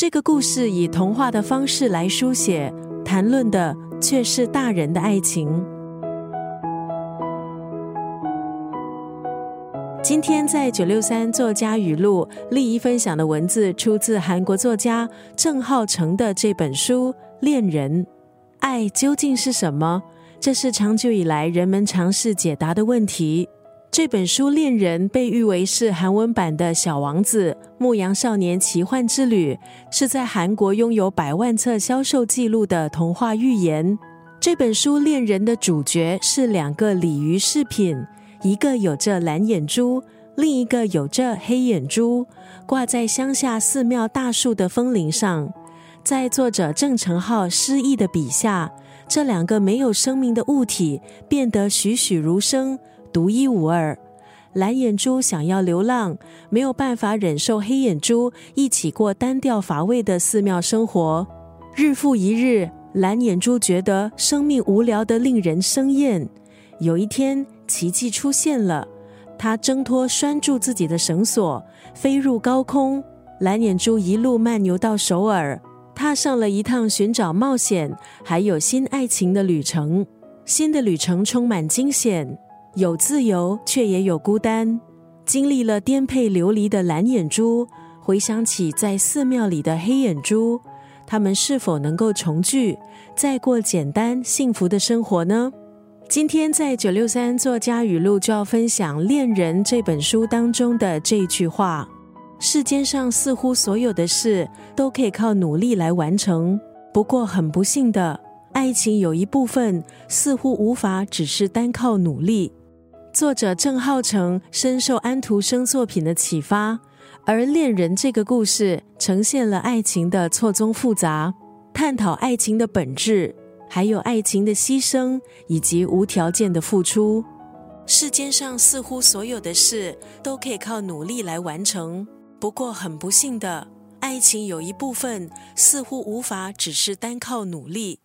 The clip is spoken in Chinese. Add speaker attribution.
Speaker 1: 这个故事以童话的方式来书写，谈论的却是大人的爱情。今天在九六三作家语录，丽怡分享的文字出自韩国作家郑浩成的这本书《恋人》。爱究竟是什么？这是长久以来人们尝试解答的问题。这本书《恋人》被誉为是韩文版的《小王子》《牧羊少年奇幻之旅》，是在韩国拥有百万册销售记录的童话寓言。这本书《恋人》的主角是两个鲤鱼饰品。一个有着蓝眼珠，另一个有着黑眼珠，挂在乡下寺庙大树的风铃上。在作者郑成浩诗意的笔下，这两个没有生命的物体变得栩栩如生，独一无二。蓝眼珠想要流浪，没有办法忍受黑眼珠一起过单调乏味的寺庙生活。日复一日，蓝眼珠觉得生命无聊的令人生厌。有一天。奇迹出现了，他挣脱拴住自己的绳索，飞入高空。蓝眼珠一路漫游到首尔，踏上了一趟寻找冒险还有新爱情的旅程。新的旅程充满惊险，有自由，却也有孤单。经历了颠沛流离的蓝眼珠，回想起在寺庙里的黑眼珠，他们是否能够重聚，再过简单幸福的生活呢？今天在九六三作家语录就要分享《恋人》这本书当中的这一句话：世间上似乎所有的事都可以靠努力来完成，不过很不幸的，爱情有一部分似乎无法只是单靠努力。作者郑浩成深受安徒生作品的启发，而《恋人》这个故事呈现了爱情的错综复杂，探讨爱情的本质。还有爱情的牺牲以及无条件的付出。世间上似乎所有的事都可以靠努力来完成，不过很不幸的，爱情有一部分似乎无法只是单靠努力。